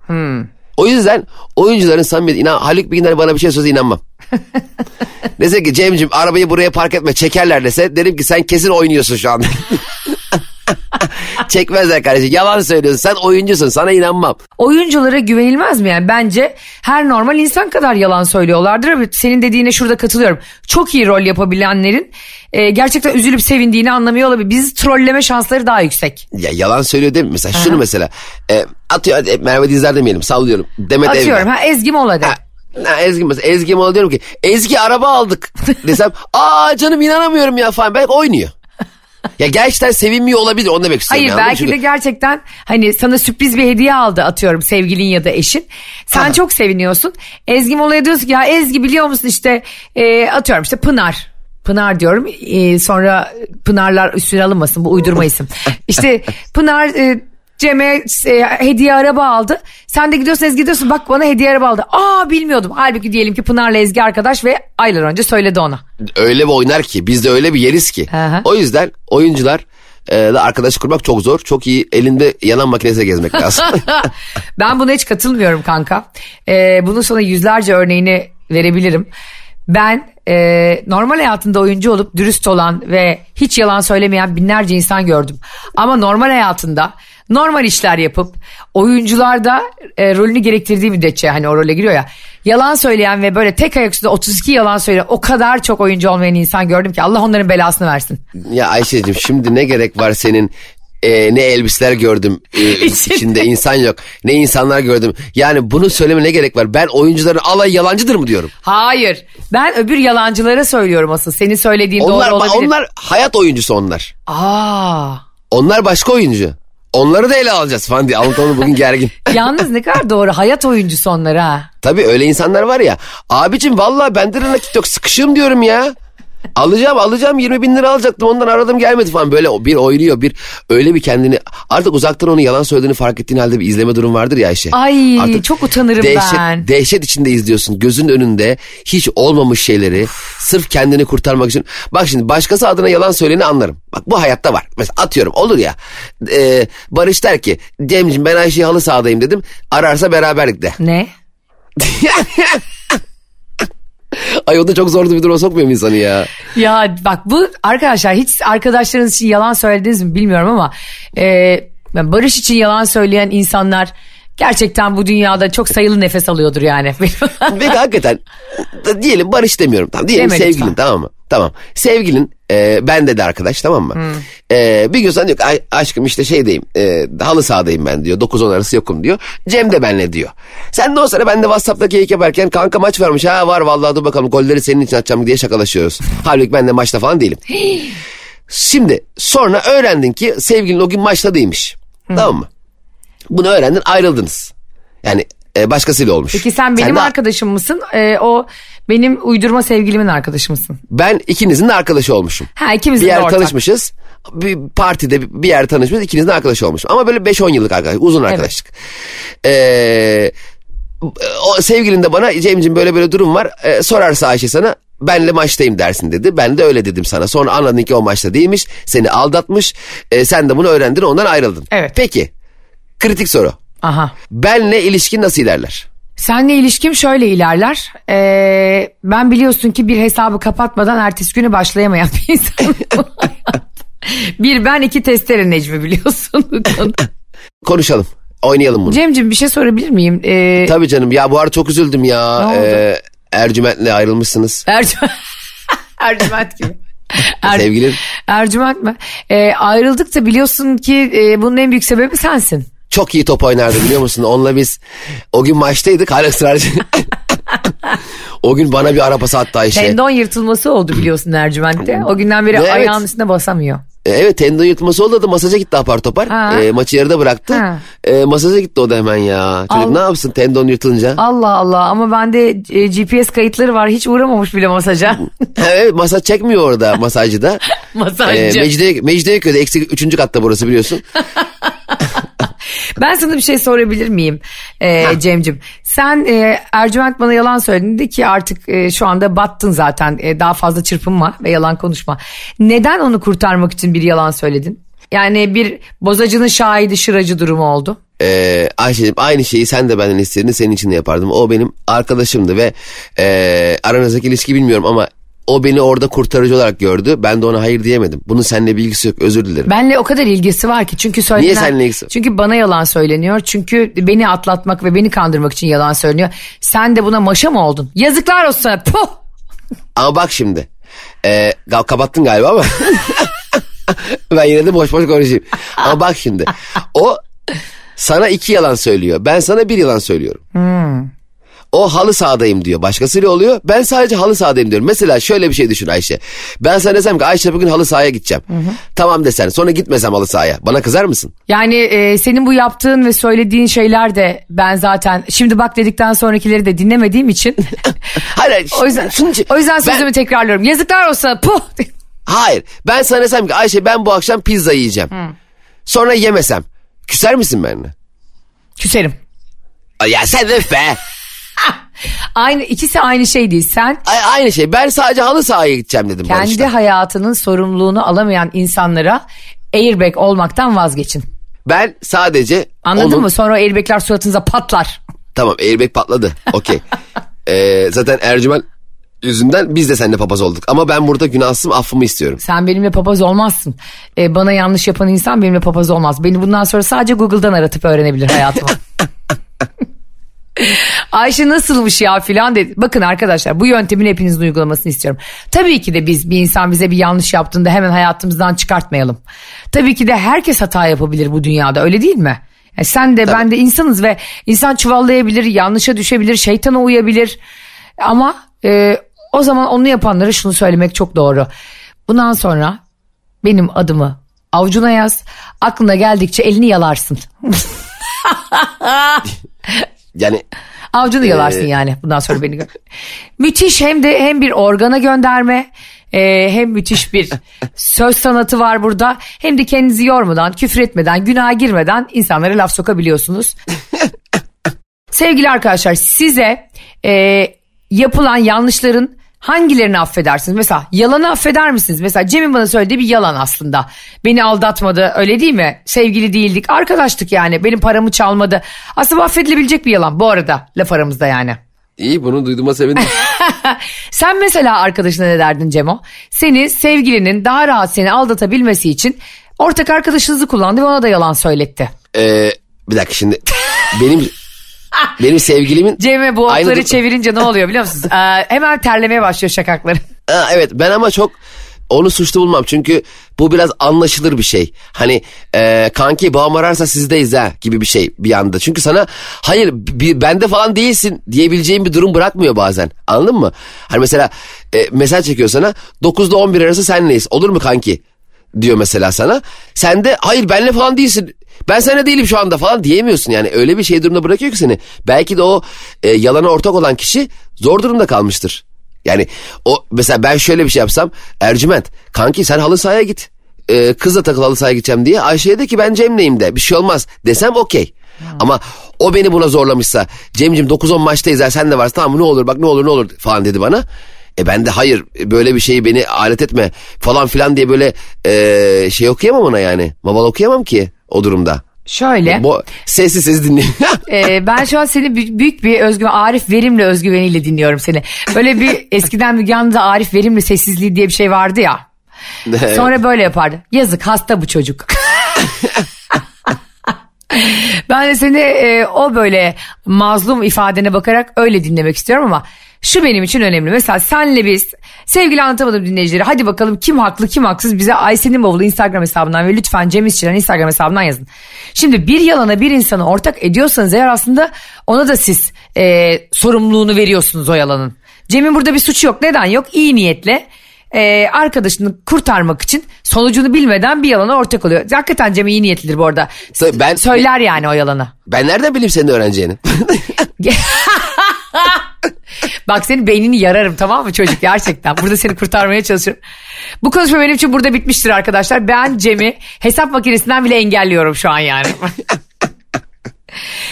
O yüzden oyuncuların samimiyeti inan Haluk Bilginer bana bir şey söylese inanmam. dese ki Cem'ciğim arabayı buraya park etme çekerler dese derim ki sen kesin oynuyorsun şu anda. Çekmezler kardeşim yalan söylüyorsun sen oyuncusun sana inanmam. Oyunculara güvenilmez mi yani? Bence her normal insan kadar yalan söylüyorlardır. ama Senin dediğine şurada katılıyorum. Çok iyi rol yapabilenlerin e, gerçekten üzülüp sevindiğini anlamıyor olabilir. Bizi trolleme şansları daha yüksek. Ya yalan söylüyor değil mi? Mesela şunu mesela e, atıyor hadi Merve Dizler demeyelim sallıyorum. Demet Atıyorum Evgen. ha Ezgi Mola de. Ha, ha, Ezgi mesela Ezgi Mola diyorum ki Ezgi araba aldık desem aa canım inanamıyorum ya falan belki oynuyor. Ya gerçekten sevinmiyor olabilir onu demek istiyorum. Hayır ya, anladın mı? belki de gerçekten hani sana sürpriz bir hediye aldı atıyorum sevgilin ya da eşin. Sen Ha. çok seviniyorsun. Ezgi Mola'ya diyorsun ki ya Ezgi biliyor musun işte e, atıyorum işte Pınar. Pınar diyorum e, sonra Pınarlar üstüne alınmasın bu uydurma isim. İşte Pınar e, Cem'e e, hediye araba aldı. Sen de gidiyorsun Ezgi diyorsun bak bana hediye araba aldı. Aa bilmiyordum. Halbuki diyelim ki Pınar'la Ezgi arkadaş ve aylar önce söyledi ona. öyle bir oynar ki biz de öyle bir yeriz ki. Hı. O yüzden oyuncular e, da arkadaş kurmak çok zor. Çok iyi elinde yanan makinesiyle gezmek lazım. ben buna hiç katılmıyorum kanka. Ee, bunun sana yüzlerce örneğini verebilirim. Ben e, normal hayatında oyuncu olup dürüst olan ve hiç yalan söylemeyen binlerce insan gördüm. Ama normal hayatında normal işler yapıp oyuncularda e, rolünü gerektirdiği müddetçe hani o role giriyor ya. Yalan söyleyen ve böyle tek ayak üstünde 32 yalan söyleyen o kadar çok oyuncu olmayan insan gördüm ki Allah onların belasını versin. ya Ayşe'cim şimdi ne gerek var senin e, ne elbiseler gördüm e, İçinde. insan yok ne insanlar gördüm. Yani bunu söyleme ne gerek var ben oyuncuların alay yalancıdır mı diyorum. Hayır ben öbür yalancılara söylüyorum asıl senin söylediğin Onlar, doğru olabilir. onlar hayat oyuncusu onlar. Aa. Onlar başka oyuncu. Onları da ele alacağız falan diye. Anlatan bugün gergin. Yalnız ne kadar doğru hayat oyuncusu onlar ha. Tabii öyle insanlar var ya. Abicim vallahi bende de nakit yok sıkışığım diyorum ya. Alacağım alacağım 20 bin lira alacaktım ondan aradım gelmedi falan böyle bir oynuyor bir öyle bir kendini artık uzaktan onun yalan söylediğini fark ettiğin halde bir izleme durum vardır ya Ayşe. Ay Artık çok utanırım dehşet, ben. Dehşet içinde izliyorsun gözün önünde hiç olmamış şeyleri sırf kendini kurtarmak için. Bak şimdi başkası adına yalan söyleyeni anlarım. Bak bu hayatta var. Mesela atıyorum olur ya e, Barış der ki Cemciğim ben Ayşe'yi halı sahadayım dedim ararsa beraberlik de. Ne? Ay o da çok zor bir duruma sokmuyor mu insanı ya? Ya bak bu arkadaşlar hiç arkadaşlarınız için yalan söylediniz mi bilmiyorum ama e, Barış için yalan söyleyen insanlar gerçekten bu dünyada çok sayılı nefes alıyordur yani. Ve hakikaten diyelim Barış demiyorum tamam diyelim Deme sevgilin lütfen. tamam mı? Tamam. Sevgilin e, bende de arkadaş tamam mı? Hmm. E, bir gün sana diyor ki "Ay, aşkım işte şeydeyim e, halı sahadayım ben diyor 9-10 arası yokum diyor. Cem de benle diyor. Sen de o sıra ben de Whatsapp'ta keyik yaparken kanka maç varmış ha var vallahi dur bakalım golleri senin için atacağım diye şakalaşıyoruz. Halbuki ben de maçta falan değilim. Şimdi sonra öğrendin ki sevgilin o gün maçta değilmiş. Tamam mı? Bunu öğrendin ayrıldınız. Yani e, başkasıyla olmuş. Peki sen benim de- arkadaşım mısın? E, o benim uydurma sevgilimin arkadaşı mısın? Ben ikinizin de arkadaşı olmuşum. Ha ikimizin Bir de yer ortak. tanışmışız. Bir partide bir yer tanışmışız. ikinizin de arkadaşı olmuşum. Ama böyle 5-10 yıllık arkadaş. Uzun arkadaşlık. Ee, o sevgilin de bana Cem'ciğim böyle böyle durum var. Ee, sorarsa Ayşe sana benle maçtayım dersin dedi. Ben de öyle dedim sana. Sonra anladın ki o maçta değilmiş. Seni aldatmış. Ee, sen de bunu öğrendin ondan ayrıldın. Evet. Peki. Kritik soru. Aha. Benle ilişkin nasıl ilerler? Seninle ilişkim şöyle ilerler. Ee, ben biliyorsun ki bir hesabı kapatmadan ertesi günü başlayamayan bir insanım. bir ben iki testere Necmi biliyorsun. Konuşalım. Oynayalım bunu. Cemcim bir şey sorabilir miyim? Ee, Tabii canım. Ya bu arada çok üzüldüm ya. Ne oldu? Ee, Ercüment'le ayrılmışsınız. Ercüment, Ercüment gibi. Er- Sevgilin. Ercüment mi? Ee, ayrıldık da biliyorsun ki e, bunun en büyük sebebi sensin. Çok iyi top oynardı biliyor musun? Onunla biz o gün maçtaydık hala ısrarcı. o gün bana bir araba sattı Ayşe. Tendon yırtılması oldu biliyorsun Ercüment'te. O günden beri Evet. ayağının üstüne basamıyor. E, Evet tendon yırtılması oldu da masaja gitti apar topar. Ha. E, maçı yarıda bıraktı. Ha. E, masaja gitti o da hemen ya. Çocuk Al. ne yapsın tendon yırtılınca? Allah Allah ama bende e, GPS kayıtları var hiç uğramamış bile masaja. evet masaj çekmiyor orada masajcıda. Masajcı. E, Mecidiye, Mecidiyeköy'de eksi üçüncü katta burası biliyorsun. Ben sana bir şey sorabilir miyim ee, Cem'cim? Sen e, Ercüment bana yalan söyledin dedi ki artık e, şu anda battın zaten E, daha fazla çırpınma ve yalan konuşma. Neden onu kurtarmak için bir yalan söyledin? Yani bir bozacının şahidi şıracı durumu oldu. Ee, Ayşe'cim aynı şeyi sen de benden istedin senin için de yapardım. O benim arkadaşımdı ve e, aranızdaki ilişki bilmiyorum ama o beni orada kurtarıcı olarak gördü. Ben de ona hayır diyemedim. Bunun seninle bir ilgisi yok özür dilerim. Benle o kadar ilgisi var ki çünkü söylenen... Niye seninle ilgisi- Çünkü bana yalan söyleniyor. Çünkü beni atlatmak ve beni kandırmak için yalan söyleniyor. Sen de buna maşa mı oldun? Yazıklar olsun sana. Puh! Ama bak şimdi e, ga- kapattın galiba ama ben yine de boş boş konuşayım. Ama bak şimdi o sana iki yalan söylüyor. Ben sana bir yalan söylüyorum. O halı sahadayım diyor. Başkasıyla oluyor. Ben sadece halı sahadayım diyorum. Mesela şöyle bir şey düşün Ayşe. Ben sana desem ki Ayşe bugün halı sahaya gideceğim. Tamam desen sonra gitmesem halı sahaya. Bana kızar mısın? Yani e, senin bu yaptığın ve söylediğin şeyler de ben zaten şimdi bak dedikten sonrakileri de dinlemediğim için Hayır. o yüzden için- o yüzden Ben- sözümü tekrarlıyorum. Yazıklar olsun. sana, Puh! Hayır. Ben sana desem ki Ayşe ben bu akşam pizza yiyeceğim. Sonra yemesem. Küser misin benimle? Küserim. Ya sen öf be. Aynı ikisi aynı şey değil. Sen Ay- Aynı şey. Ben sadece halı sahaya gideceğim dedim kendi Barış'ta. hayatının sorumluluğunu alamayan insanlara airbag olmaktan vazgeçin. Ben sadece Anladın onun... mı? Sonra airbagler suratınıza patlar. Tamam airbag patladı. Okey. Ee, zaten Ercüment yüzünden biz de seninle papaz olduk. Ama ben burada günahsızım affımı istiyorum. Sen benimle papaz olmazsın. Ee, bana yanlış yapan insan benimle papaz olmaz. Beni bundan sonra sadece Google'dan aratıp öğrenebilir hayatımı. Ayşe nasılmış ya filan dedi. Bakın arkadaşlar bu yöntemin hepinizin uygulamasını istiyorum. Tabii ki de biz bir insan bize bir yanlış yaptığında hemen hayatımızdan çıkartmayalım. Tabii ki de herkes hata yapabilir bu dünyada öyle değil mi? Yani sen de ben de insanız ve insan çuvallayabilir, yanlışa düşebilir, şeytana uyabilir. Ama e, o zaman onu yapanlara şunu söylemek çok doğru. Bundan sonra benim adımı Avucuna yaz. Aklına geldikçe elini yalarsın. Yani Avucunu yalarsın yani bundan sonra beni. Müthiş hem de hem bir organa gönderme e, hem müthiş bir söz sanatı var burada. Hem de kendinizi yormadan, küfür etmeden, günaha girmeden insanlara laf sokabiliyorsunuz. Sevgili arkadaşlar size e, yapılan yanlışların hangilerini affedersiniz? Mesela yalanı affeder misiniz? Mesela Cem'in bana söylediği bir yalan aslında. Beni aldatmadı öyle değil mi? Sevgili değildik arkadaştık yani benim paramı çalmadı. Aslında affedilebilecek bir yalan bu arada laf aramızda yani. iyi bunu duyduğuma sevindim. Sen mesela arkadaşına ne derdin Cemo? Seni sevgilinin daha rahat seni aldatabilmesi için ortak arkadaşınızı kullandı ve ona da yalan söyletti. Ee, bir dakika şimdi benim benim sevgilimin Cem'e bu Aynı okları du- çevirince ne oluyor biliyor musunuz? Ee, hemen terlemeye başlıyor şakakları. Ha, evet ben ama çok onu suçlu bulmam çünkü bu biraz anlaşılır bir şey. Hani e, kanki babam ararsa sizdeyiz ha gibi bir şey bir anda. Çünkü sana hayır bir, bende falan değilsin diyebileceğin bir durum bırakmıyor bazen anladın mı? Hani mesela e, mesaj çekiyor sana 9'da 11 arası senleyiz olur mu kanki? diyor mesela sana. Sen de hayır benle falan değilsin. Ben seninle değilim şu anda falan diyemiyorsun yani. Öyle bir şey durumda bırakıyor ki seni. Belki de o e, yalana ortak olan kişi zor durumda kalmıştır. Yani o mesela ben şöyle bir şey yapsam Ercüment kanki sen halı sahaya git. E, kızla takıl halı sahaya gideceğim diye Ayşe'ye de ki ben Cem'leyim de bir şey olmaz desem okey. Ama o beni buna zorlamışsa Cem'cim 9-10 maçtayız ya sen de varsın tamam ne olur bak ne olur ne olur falan dedi bana. E ben de hayır böyle bir şeyi beni alet etme falan filan diye böyle e, şey okuyamam ona yani. Maval okuyamam ki o durumda. Şöyle. Bu sessiz sessiz dinleyeyim. Ee, ben şu an seni bü- büyük bir özgüven, Arif Verimli özgüveniyle dinliyorum seni. Böyle bir eskiden Müge Anlı'da Arif Verimli sessizliği diye bir şey vardı ya. Sonra böyle yapardı. Yazık hasta bu çocuk. ben de seni e, o böyle mazlum ifadene bakarak öyle dinlemek istiyorum ama şu benim için önemli. Mesela senle biz sevgili anlatamadım dinleyicileri hadi bakalım kim haklı kim haksız bize Ayşe'nin bavulu Instagram hesabından ve lütfen Cem İşçilerin Instagram hesabından yazın. Şimdi bir yalana bir insanı ortak ediyorsanız eğer aslında ona da siz e, sorumluluğunu veriyorsunuz o yalanın. Cem'in burada bir suçu yok. Neden yok? İyi niyetle e, arkadaşını kurtarmak için sonucunu bilmeden bir yalana ortak oluyor. Hakikaten Cem iyi niyetlidir bu arada. Ben- Söyler yani o yalanı. ben nereden bileyim senin öğreneceğini? Bak senin beynini yararım tamam mı çocuk gerçekten. Burada seni kurtarmaya çalışıyorum. Bu konuşma benim için burada bitmiştir arkadaşlar. Ben Cem'i hesap makinesinden bile engelliyorum şu an yani.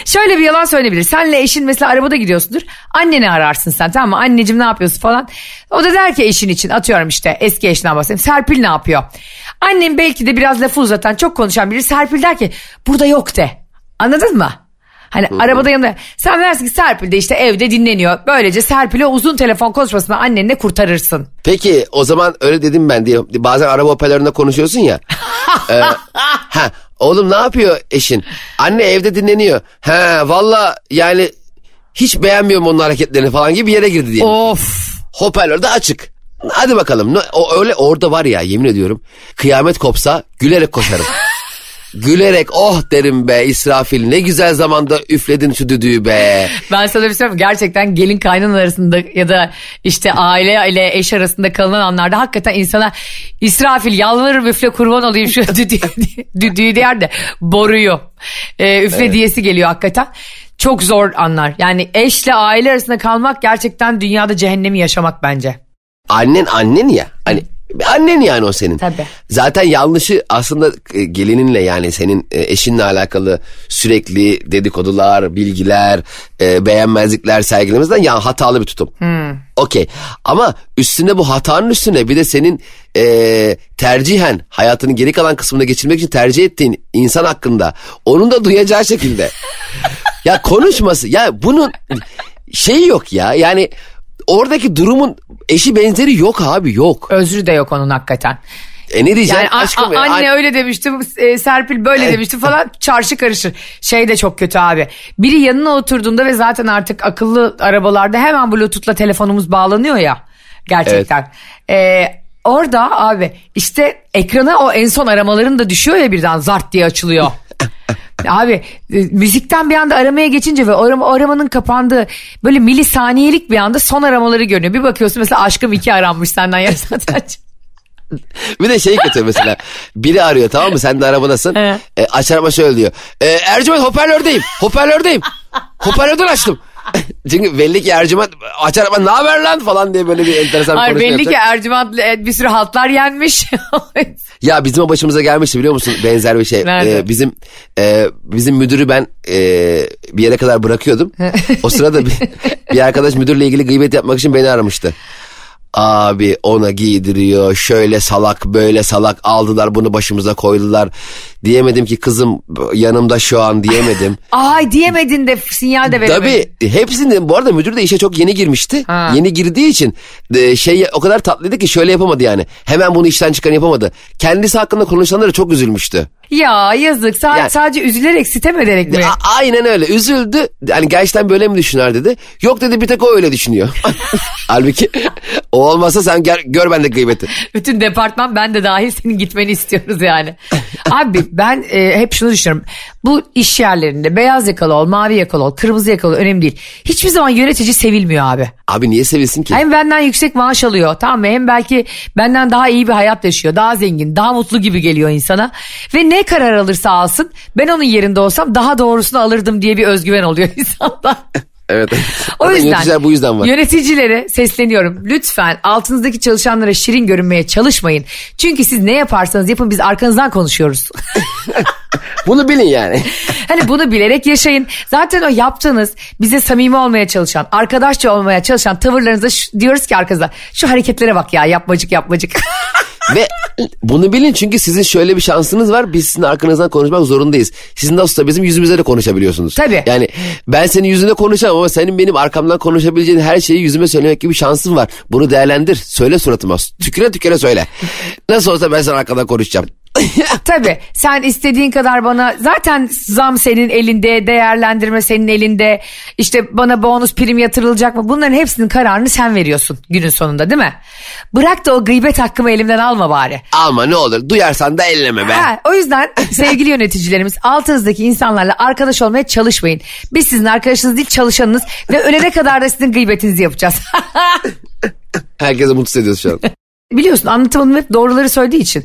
Şöyle bir yalan söyleyebilir. Senle eşin mesela arabada gidiyorsundur. Anneni ararsın sen tamam mı? Anneciğim ne yapıyorsun falan. O da der ki eşin için atıyorum işte eski eşinden bahsedeyim. Serpil ne yapıyor? Annem belki de biraz lafı uzatan çok konuşan biri. Serpil der ki burada yok de. Anladın mı? Hani arabada yanında sen dersin ki Serpil de işte evde dinleniyor. Böylece Serpil'e uzun telefon konuşmasını annenle kurtarırsın. Peki o zaman öyle dedim ben diye. Bazen araba hoparlöründe konuşuyorsun ya. Ee, ha, oğlum ne yapıyor eşin? Anne evde dinleniyor. Ha valla yani hiç beğenmiyorum onun hareketlerini falan gibi bir yere girdi diye. Of. Hoparlör de açık. Hadi bakalım. O öyle orada var ya yemin ediyorum. Kıyamet kopsa gülerek koşarım. gülerek oh derim be İsrafil ne güzel zamanda üfledin şu düdüğü be. Ben sana bir şey mi? Gerçekten gelin kaynan arasında ya da işte aile ile eş arasında kalınan anlarda hakikaten insana İsrafil yalvarırım üfle kurban olayım şu düdüğü, düdüğü der de boruyu e, üfle diyesi geliyor hakikaten. Çok zor anlar. Yani eşle aile arasında kalmak gerçekten dünyada cehennemi yaşamak bence. Annen annen ya. Hani annen yani o senin. Tabii. Zaten yanlışı aslında e, gelininle yani senin e, eşinle alakalı sürekli dedikodular, bilgiler, e, beğenmezlikler sergilemesinden ya hatalı bir tutum. Okey. Ama üstüne bu hatanın üstüne bir de senin e, tercihen hayatının geri kalan kısmını geçirmek için tercih ettiğin insan hakkında onun da duyacağı şekilde. ya konuşması ya bunun şeyi yok ya yani oradaki durumun eşi benzeri yok abi yok. Özrü de yok onun hakikaten. E ne diyeceğim Yani aşkım? a- ya? anne An- öyle demişti, e, Serpil böyle demişti falan çarşı karışır. Şey de çok kötü abi. Biri yanına oturduğunda ve zaten artık akıllı arabalarda hemen bluetooth'la telefonumuz bağlanıyor ya. Gerçekten. E, orada abi işte ekrana o en son aramaların da düşüyor ya birden zart diye açılıyor. Abi e, müzikten bir anda aramaya geçince ve arama, aramanın kapandığı böyle milisaniyelik bir anda son aramaları görünüyor. Bir bakıyorsun mesela aşkım iki aranmış senden saat önce. bir de şey kötü mesela. Biri arıyor tamam mı? Sen de arabadasın. Evet. e, açar ama şöyle diyor. E, Ercüment hoparlördeyim. Hoparlördeyim. Hoparlörden açtım. Çünkü belli ki Ercüment açar ama ne haber lan falan diye böyle bir enteresan bir Hayır konuşma belli ki yapacak. Ercüment e, bir sürü haltlar yenmiş. Ya bizim o başımıza gelmişti biliyor musun benzer bir şey. Nerede? Ee, bizim e, bizim müdürü ben e, bir yere kadar bırakıyordum. o sırada bir, bir arkadaş müdürle ilgili gıybet yapmak için beni aramıştı. Abi ona giydiriyor şöyle salak böyle salak aldılar bunu başımıza koydular. Diyemedim ki kızım yanımda şu an diyemedim. Ay diyemedin de sinyal de veremedin. Tabii hepsini bu arada müdür de işe çok yeni girmişti. Ha. Yeni girdiği için e, şey o kadar tatlıydı ki şöyle yapamadı yani. Hemen bunu işten çıkan yapamadı. Kendisi hakkında konuşanlara çok üzülmüştü. Ya yazık Sa- Yani- sadece üzülerek sitem ederek mi? A- aynen öyle üzüldü. Hani gerçekten böyle mi düşünür dedi. Yok dedi bir tek o öyle düşünüyor. Halbuki o olmasa sen gör, gör bende gıybeti. Bütün departman ben de dahil senin gitmeni istiyoruz yani. Abi ben e, hep şunu düşünüyorum. Bu iş yerlerinde beyaz yakalı ol, mavi yakalı ol, kırmızı yakalı ol önemli değil. Hiçbir zaman yönetici sevilmiyor abi. Abi niye sevilsin ki? Hem benden yüksek maaş alıyor tamam mı? Hem belki benden daha iyi bir hayat yaşıyor. Daha zengin, daha mutlu gibi geliyor insana. Ve ne karar alırsa alsın ben onun yerinde olsam daha doğrusunu alırdım diye bir özgüven oluyor insanda. Evet. O yüzden yöneticiler bu yüzden var. yöneticilere sesleniyorum. Lütfen altınızdaki çalışanlara şirin görünmeye çalışmayın. Çünkü siz ne yaparsanız yapın biz arkanızdan konuşuyoruz. Bunu bilin yani. hani bunu bilerek yaşayın. Zaten o yaptığınız bize samimi olmaya çalışan, arkadaşça olmaya çalışan tavırlarınızda şu- diyoruz ki arkanızda şu hareketlere bak ya yapmacık yapmacık. Ve bunu bilin çünkü sizin şöyle bir şansınız var. Biz sizin arkanızdan konuşmak zorundayız. Sizin aslında bizim yüzümüze de konuşabiliyorsunuz. Tabii. Yani ben senin yüzüne konuşamam ama senin benim arkamdan konuşabileceğin her şeyi yüzüme söylemek gibi şansın var. Bunu değerlendir. Söyle suratıma. Tüküre tüküre söyle. Nasıl olsa ben sana arkadan konuşacağım. Tabii sen istediğin kadar bana zaten zam senin elinde, değerlendirme senin elinde. İşte bana bonus prim yatırılacak mı? Bunların hepsinin kararını sen veriyorsun günün sonunda değil mi? Bırak da o gıybet hakkımı elimden alma bari. Ama ne olur duyarsan da elleme be. Ha, o yüzden sevgili yöneticilerimiz altınızdaki insanlarla arkadaş olmaya çalışmayın. Biz sizin arkadaşınız değil çalışanınız ve ölene kadar da sizin gıybetinizi yapacağız. Herkese mutsuz ediyoruz şu an. Biliyorsun anlatımım hep doğruları söylediği için.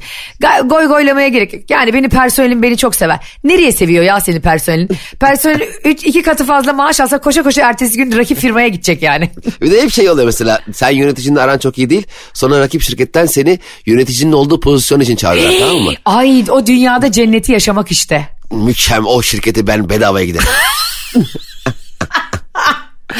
Goy goylamaya gerek yok. Yani beni personelim beni çok sever. Nereye seviyor ya seni personelin? Personel üç, iki katı fazla maaş alsa koşa koşa ertesi gün rakip firmaya gidecek yani. Bir de hep şey oluyor mesela sen yöneticinle aran çok iyi değil. Sonra rakip şirketten seni yöneticinin olduğu pozisyon için çağırıyorlar tamam mı? Ay o dünyada cenneti yaşamak işte. Mükemmel o şirketi ben bedavaya giderim.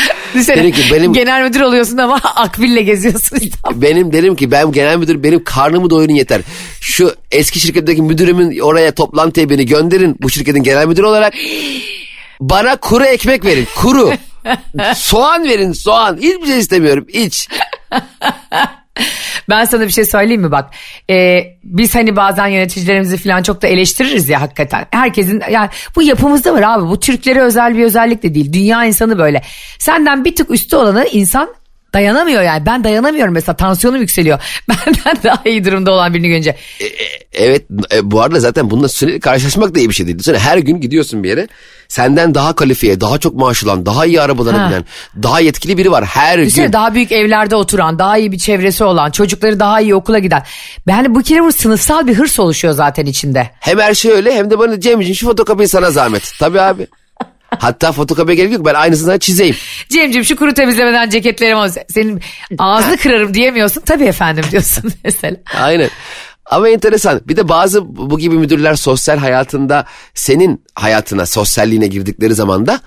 Düşünsene, Dedi ki benim- genel müdür oluyorsun ama akbille geziyorsun İstanbul'da. benim derim ki ben genel müdür benim karnımı doyurun yeter. Şu eski şirketteki müdürümün oraya toplantıya beni gönderin bu şirketin genel müdürü olarak. Bana kuru ekmek verin kuru. soğan verin soğan. Hiçbir şey istemiyorum hiç. Ben sana bir şey söyleyeyim mi bak. Ee, biz hani bazen yöneticilerimizi falan çok da eleştiririz ya hakikaten. Herkesin yani bu yapımızda var abi. Bu Türklere özel bir özellik de değil. Dünya insanı böyle. Senden bir tık üstü olanı insan dayanamıyor yani. Ben dayanamıyorum mesela tansiyonum yükseliyor. Benden daha iyi durumda olan birini görünce. Evet e, bu arada zaten bununla sürekli karşılaşmak da iyi bir şey değil. Sonra her gün gidiyorsun bir yere. Senden daha kalifiye, daha çok maaş alan, daha iyi arabalara binen, daha yetkili biri var her Düşünsene gün. daha büyük evlerde oturan, daha iyi bir çevresi olan, çocukları daha iyi okula giden. Yani bu kere bu sınıfsal bir hırs oluşuyor zaten içinde. Hem her şey öyle hem de bana Cemciğim şu fotokopiyi sana zahmet. Tabii abi. Hatta fotokopiye gerek yok ben aynısını çizeyim. Cemciğim şu kuru temizlemeden ceketlerim olsun. Senin ağzını kırarım diyemiyorsun. Tabii efendim diyorsun mesela. Aynen. Ama enteresan. Bir de bazı bu gibi müdürler sosyal hayatında senin hayatına, sosyalliğine girdikleri zaman da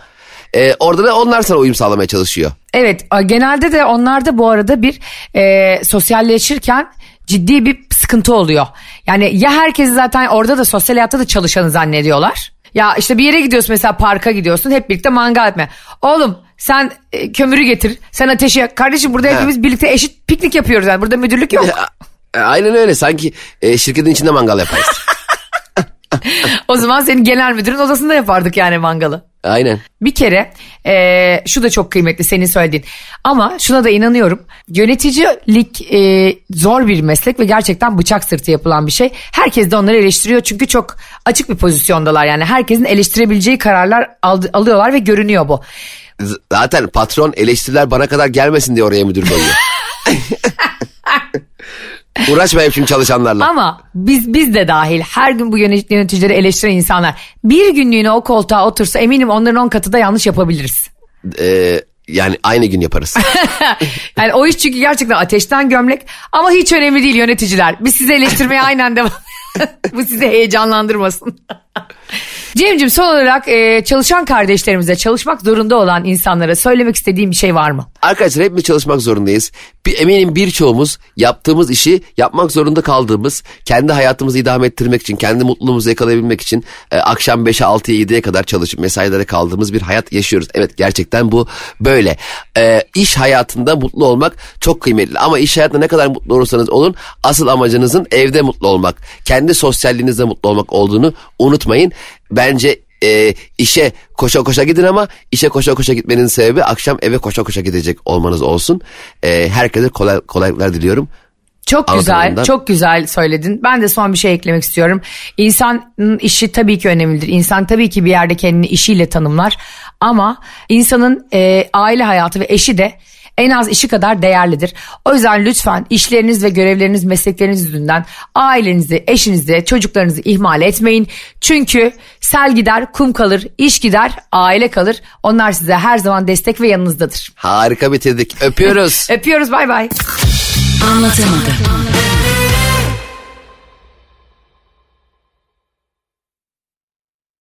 e, orada da onlar sana uyum sağlamaya çalışıyor. Evet genelde de onlarda bu arada bir e, sosyalleşirken ciddi bir sıkıntı oluyor. Yani ya herkesi zaten orada da sosyal hayatta da çalışanı zannediyorlar. Ya işte bir yere gidiyorsun mesela parka gidiyorsun hep birlikte mangal etme. Oğlum sen e, kömürü getir sen ateşi yak. Kardeşim burada hepimiz birlikte eşit piknik yapıyoruz yani burada müdürlük yok. E, Aynen öyle. Sanki e, şirketin içinde mangal yaparız. o zaman senin genel müdürün odasında yapardık yani mangalı. Aynen. Bir kere e, şu da çok kıymetli senin söylediğin ama şuna da inanıyorum yöneticilik e, zor bir meslek ve gerçekten bıçak sırtı yapılan bir şey. Herkes de onları eleştiriyor çünkü çok açık bir pozisyondalar yani herkesin eleştirebileceği kararlar aldı- alıyorlar ve görünüyor bu. Z- Zaten patron eleştiriler bana kadar gelmesin diye oraya müdür koyuyor. Uğraşmayayım şimdi çalışanlarla. Ama biz biz de dahil her gün bu yönet- yöneticileri eleştiren insanlar bir günlüğüne o koltuğa otursa eminim onların on katı da yanlış yapabiliriz. Ee, yani aynı gün yaparız. Yani o iş çünkü gerçekten ateşten gömlek ama hiç önemli değil yöneticiler. Biz sizi eleştirmeye aynen devam. Bu sizi heyecanlandırmasın. Cem'ciğim son olarak e, çalışan kardeşlerimize çalışmak zorunda olan insanlara söylemek istediğim bir şey var mı? Arkadaşlar hepimiz çalışmak zorundayız. Bir, eminim birçoğumuz yaptığımız işi yapmak zorunda kaldığımız, kendi hayatımızı idame ettirmek için, kendi mutluluğumuzu yakalayabilmek için e, akşam 5'e 6'ya 7'ye kadar çalışıp mesailere kaldığımız bir hayat yaşıyoruz. Evet gerçekten bu böyle. E, iş hayatında mutlu olmak çok kıymetli ama iş hayatında ne kadar mutlu olursanız olun asıl amacınızın evde mutlu olmak, kendi sosyalliğinizde mutlu olmak olduğunu unutmayın. Bence e, işe koşa koşa gidin ama işe koşa koşa gitmenin sebebi akşam eve koşa koşa gidecek olmanız olsun. E, herkese kolay, kolaylıklar diliyorum. Çok güzel, çok güzel söyledin. Ben de son bir şey eklemek istiyorum. İnsanın işi tabii ki önemlidir. İnsan tabii ki bir yerde kendini işiyle tanımlar. Ama insanın e, aile hayatı ve eşi de en az işi kadar değerlidir. O yüzden lütfen işleriniz ve görevleriniz, meslekleriniz yüzünden ailenizi, eşinizi, çocuklarınızı ihmal etmeyin. Çünkü sel gider, kum kalır, iş gider, aile kalır. Onlar size her zaman destek ve yanınızdadır. Harika bitirdik. Öpüyoruz. Öpüyoruz, bay bay. Anlatamadım.